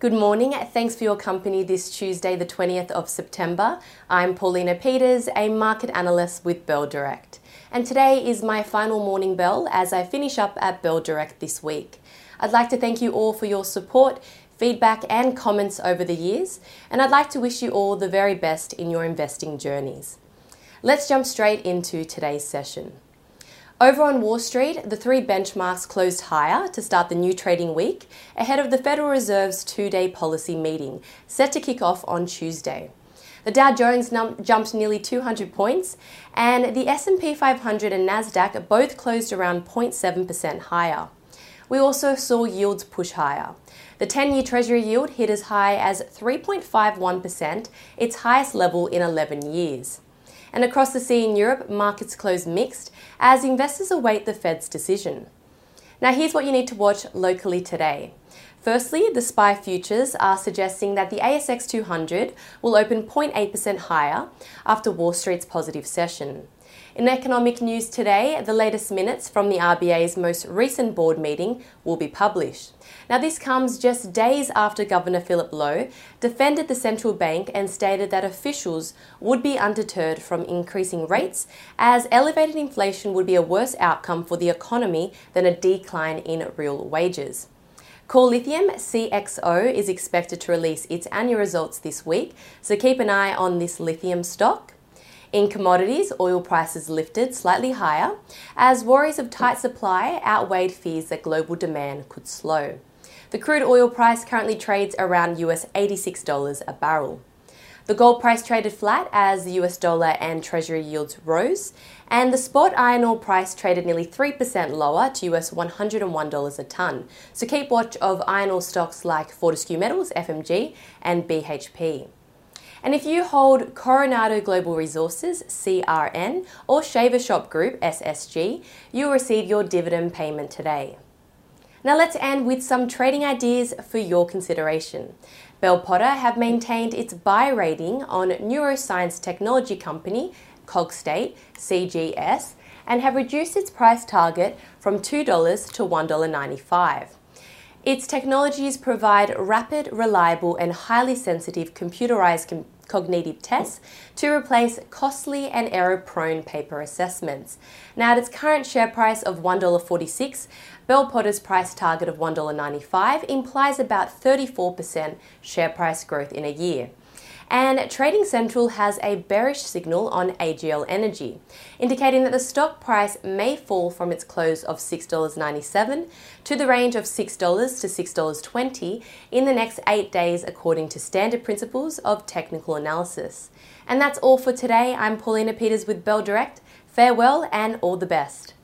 Good morning. Thanks for your company this Tuesday, the 20th of September. I'm Paulina Peters, a market analyst with Bell Direct. And today is my final morning bell as I finish up at Bell Direct this week. I'd like to thank you all for your support, feedback, and comments over the years, and I'd like to wish you all the very best in your investing journeys. Let's jump straight into today's session. Over on Wall Street, the three benchmarks closed higher to start the new trading week ahead of the Federal Reserve's two-day policy meeting set to kick off on Tuesday. The Dow Jones num- jumped nearly 200 points and the S&P 500 and Nasdaq both closed around 0.7% higher. We also saw yields push higher. The 10-year treasury yield hit as high as 3.51%, its highest level in 11 years. And across the sea in Europe, markets close mixed as investors await the Fed's decision. Now, here's what you need to watch locally today. Firstly, the SPI futures are suggesting that the ASX 200 will open 0.8% higher after Wall Street's positive session. In economic news today, the latest minutes from the RBA's most recent board meeting will be published. Now, this comes just days after Governor Philip Lowe defended the central bank and stated that officials would be undeterred from increasing rates, as elevated inflation would be a worse outcome for the economy than a decline in real wages. Core Lithium CXO is expected to release its annual results this week, so keep an eye on this lithium stock. In commodities, oil prices lifted slightly higher as worries of tight supply outweighed fears that global demand could slow. The crude oil price currently trades around US $86 a barrel. The gold price traded flat as the US dollar and treasury yields rose, and the spot iron ore price traded nearly 3% lower to US $101 a tonne. So keep watch of iron ore stocks like Fortescue Metals, FMG, and BHP. And if you hold Coronado Global Resources, CRN, or Shaver Shop Group, SSG, you'll receive your dividend payment today. Now let's end with some trading ideas for your consideration. Bell Potter have maintained its buy rating on neuroscience technology company Cogstate, CGS, and have reduced its price target from $2 to $1.95. Its technologies provide rapid, reliable, and highly sensitive computerized com- cognitive tests to replace costly and error prone paper assessments. Now, at its current share price of $1.46, Bell Potter's price target of $1.95 implies about 34% share price growth in a year. And Trading Central has a bearish signal on AGL Energy, indicating that the stock price may fall from its close of $6.97 to the range of $6 to $6.20 in the next eight days, according to standard principles of technical analysis. And that's all for today. I'm Paulina Peters with Bell Direct. Farewell and all the best.